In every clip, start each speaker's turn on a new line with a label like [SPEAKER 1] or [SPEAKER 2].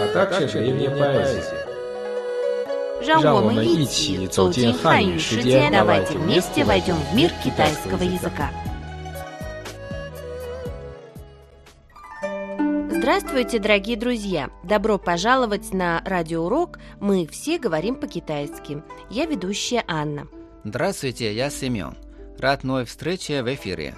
[SPEAKER 1] а также древняя поэзия.
[SPEAKER 2] 让我
[SPEAKER 1] 让我们一
[SPEAKER 2] 们一
[SPEAKER 1] 起
[SPEAKER 2] 起走
[SPEAKER 1] 走进
[SPEAKER 2] 进汉
[SPEAKER 1] 汉语世
[SPEAKER 2] 语世界
[SPEAKER 1] 界，
[SPEAKER 2] давайте
[SPEAKER 1] давайте
[SPEAKER 2] вместе
[SPEAKER 1] вместе
[SPEAKER 2] войдем в мир китайского
[SPEAKER 1] китайского
[SPEAKER 2] языка. Здравствуйте, дорогие друзья! Добро пожаловать на радиоурок «Мы все говорим по-китайски». Я ведущая Анна.
[SPEAKER 3] Здравствуйте, я Семен. Рад новой встрече в эфире.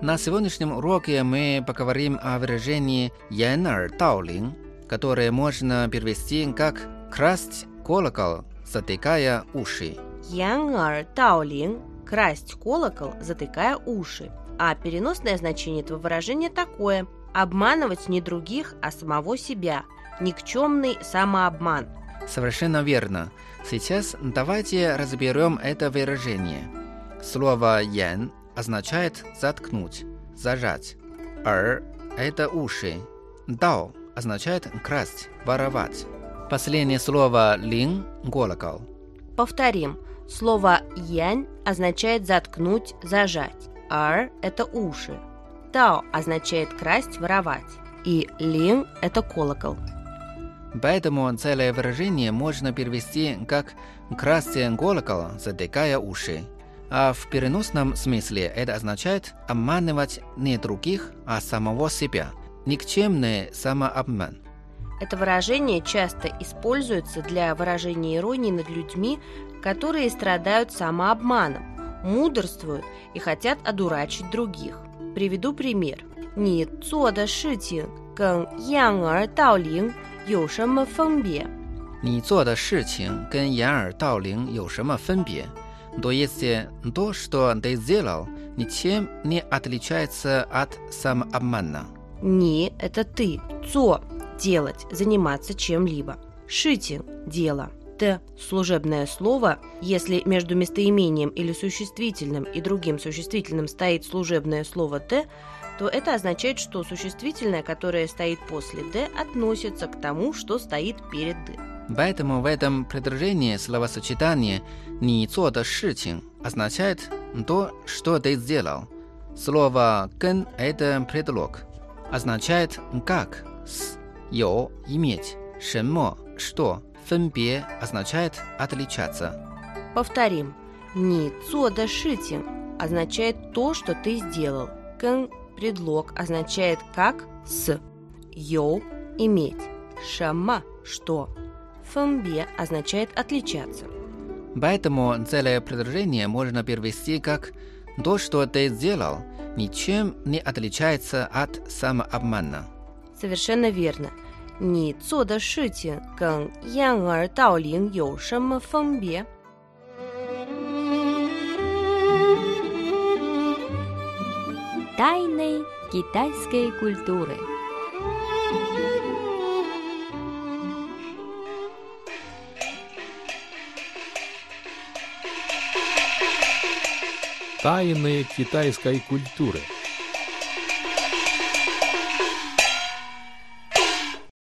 [SPEAKER 3] На сегодняшнем уроке мы поговорим о выражении «янер даолин», которое можно перевести как «красть колокол, затыкая уши».
[SPEAKER 2] Янгар Таолин – красть колокол, затыкая уши. А переносное значение этого выражения такое – обманывать не других, а самого себя. Никчемный самообман.
[SPEAKER 3] Совершенно верно. Сейчас давайте разберем это выражение. Слово «ян» означает «заткнуть», «зажать». «эр» – это уши. «дао» означает «красть», «воровать». Последнее слово «лин» – «колокол».
[SPEAKER 2] Повторим. Слово «янь» означает заткнуть, зажать. «Ар» – это уши. «Тао» означает красть, воровать. И «лин» – это колокол.
[SPEAKER 3] Поэтому целое выражение можно перевести как «красть колокол, затыкая уши». А в переносном смысле это означает обманывать не других, а самого себя. Никчемный самообман.
[SPEAKER 2] Это выражение часто используется для выражения иронии над людьми, которые страдают самообманом, мудрствуют и хотят одурачить других. Приведу пример. 你做的事情跟养儿盗铃有什么分别？
[SPEAKER 3] 你做的事情跟掩耳盗铃有什么分别？То есть то, что ты сделал, ничем не отличается от самообмана.
[SPEAKER 2] Ни – это ты. Цо – делать, заниматься чем-либо. Шити – дело. Т – служебное слово, если между местоимением или существительным и другим существительным стоит служебное слово Т, то это означает, что существительное, которое стоит после «д», относится к тому, что стоит перед «д».
[SPEAKER 3] Поэтому в этом предложении словосочетание «ни цо да означает то, что ты сделал. Слово «кен» – это предлог Означает «как», «с», «有» – «иметь», «什么», «что», «分别» означает «отличаться».
[SPEAKER 2] Повторим. «Не 做的事情» означает то, что ты сделал. «Кен» – предлог означает как «с». «Ю» – иметь. «Шама» – что. «Фэнбе» означает отличаться.
[SPEAKER 3] Поэтому целое предложение можно перевести как «то, что ты сделал, ничем не отличается от самообмана».
[SPEAKER 2] Совершенно верно. 你做的事情跟掩耳盗铃有什么分别？
[SPEAKER 4] Тайны китайской культуры.
[SPEAKER 1] Тайны китайской культуры.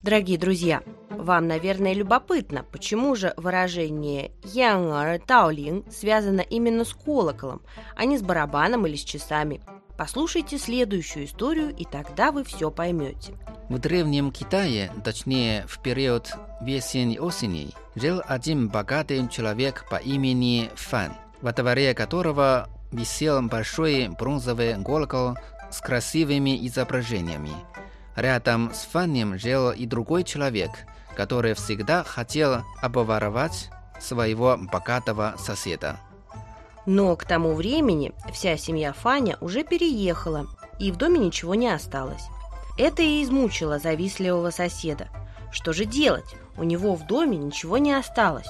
[SPEAKER 2] Дорогие друзья, вам, наверное, любопытно, почему же выражение «янгар таолин» связано именно с колоколом, а не с барабаном или с часами. Послушайте следующую историю, и тогда вы все поймете.
[SPEAKER 3] В древнем Китае, точнее в период весен-осени, жил один богатый человек по имени Фан, во дворе которого висел большой бронзовый колокол с красивыми изображениями. Рядом с Фанем жил и другой человек, который всегда хотел обворовать своего богатого соседа.
[SPEAKER 2] Но к тому времени вся семья Фаня уже переехала, и в доме ничего не осталось. Это и измучило завистливого соседа. Что же делать? У него в доме ничего не осталось.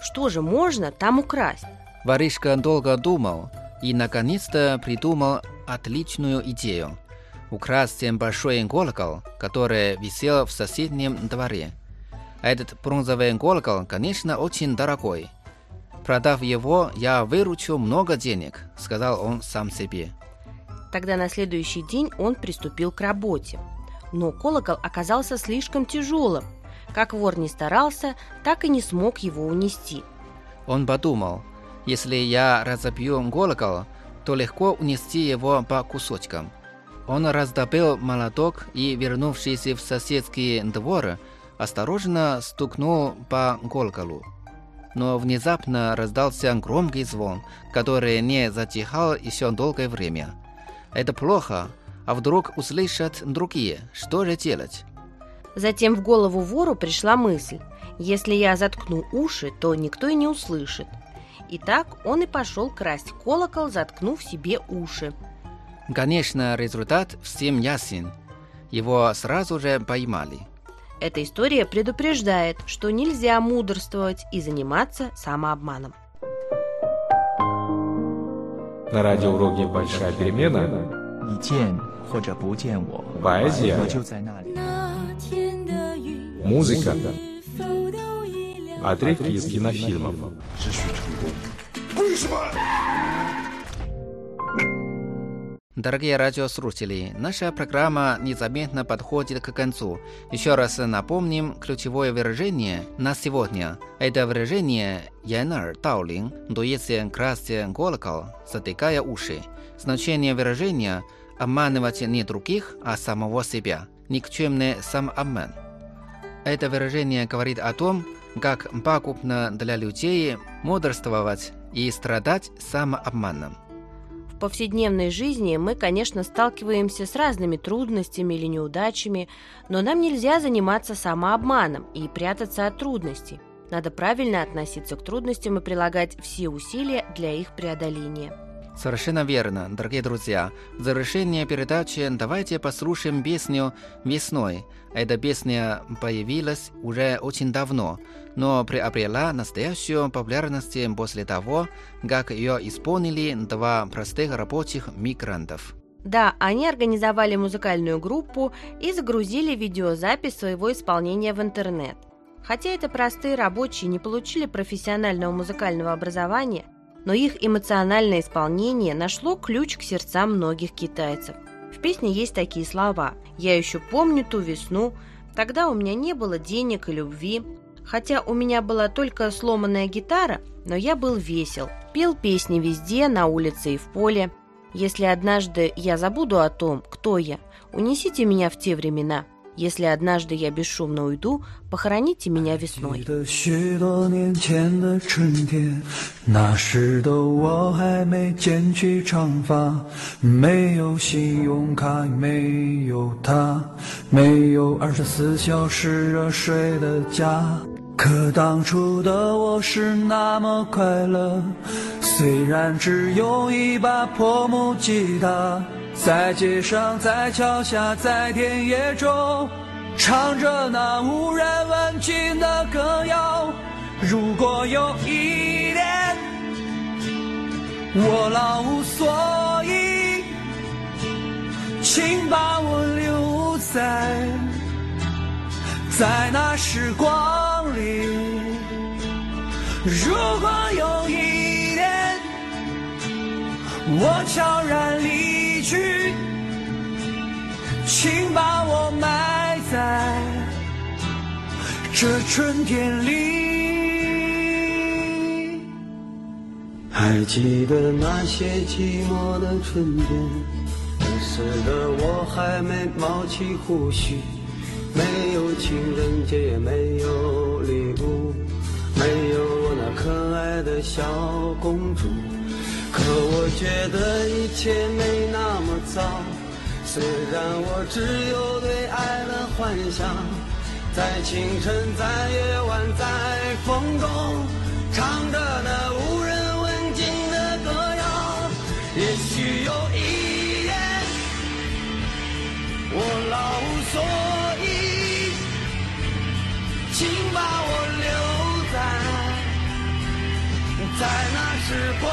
[SPEAKER 2] Что же можно там украсть?
[SPEAKER 3] Воришка долго думал и, наконец-то, придумал отличную идею – украсть большой колокол, который висел в соседнем дворе. Этот бронзовый колокол, конечно, очень дорогой. Продав его, я выручу много денег, сказал он сам себе.
[SPEAKER 2] Тогда на следующий день он приступил к работе. Но колокол оказался слишком тяжелым. Как вор не старался, так и не смог его унести.
[SPEAKER 3] Он подумал, если я разобью колокол, то легко унести его по кусочкам. Он раздобыл молоток и, вернувшись в соседский двор, осторожно стукнул по колоколу. Но внезапно раздался громкий звон, который не затихал еще долгое время. Это плохо, а вдруг услышат другие, что же делать?
[SPEAKER 2] Затем в голову вору пришла мысль, если я заткну уши, то никто и не услышит. И так он и пошел красть колокол, заткнув себе уши.
[SPEAKER 3] Конечно, результат всем ясен. Его сразу же поймали.
[SPEAKER 2] Эта история предупреждает, что нельзя мудрствовать и заниматься самообманом.
[SPEAKER 1] На радиоуроке «Большая перемена» Поэзия Музыка отрывки из кинофильмов.
[SPEAKER 3] Дорогие радиослушатели, наша программа незаметно подходит к концу. Еще раз напомним ключевое выражение на сегодня. Это выражение «янер таолин» дуется красть колокол, затыкая уши. Значение выражения «обманывать не других, а самого себя». Никчемный самообман. Это выражение говорит о том, как пагубно для людей мудрствовать и страдать самообманом.
[SPEAKER 2] В повседневной жизни мы, конечно, сталкиваемся с разными трудностями или неудачами, но нам нельзя заниматься самообманом и прятаться от трудностей. Надо правильно относиться к трудностям и прилагать все усилия для их преодоления.
[SPEAKER 3] Совершенно верно, дорогие друзья. В завершение передачи давайте послушаем песню «Весной». Эта песня появилась уже очень давно, но приобрела настоящую популярность после того, как ее исполнили два простых рабочих мигрантов.
[SPEAKER 2] Да, они организовали музыкальную группу и загрузили видеозапись своего исполнения в интернет. Хотя это простые рабочие не получили профессионального музыкального образования, но их эмоциональное исполнение нашло ключ к сердцам многих китайцев. В песне есть такие слова «Я еще помню ту весну», «Тогда у меня не было денег и любви», Хотя у меня была только сломанная гитара, но я был весел, пел песни везде, на улице и в поле. Если однажды я забуду о том, кто я, унесите меня в те времена. Если однажды я бесшумно уйду, похороните меня
[SPEAKER 5] 记
[SPEAKER 2] весной.
[SPEAKER 5] 得在街上，在桥下，在田野中，唱着那无人问津的歌谣。如果有一天我老无所依，请把我留在在那时光里。如果有一天我悄然离去，请把我埋在这春天里。还记得那些寂寞的春天，那时的我还没冒起胡须，没有情人节，也没有礼物，没有我那可爱的小公主。可我觉得一切没那么糟。虽然我只有对爱的幻想，在清晨，在夜晚，在风中，唱着那无人问津的歌谣。也许有一天，我老无所依，请把我留在在那时光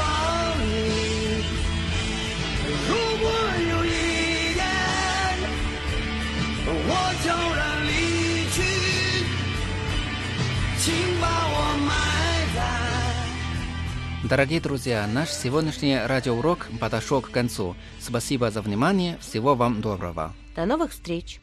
[SPEAKER 3] Дорогие друзья, наш сегодняшний радиоурок подошел к концу. Спасибо за внимание. Всего вам доброго.
[SPEAKER 2] До новых встреч!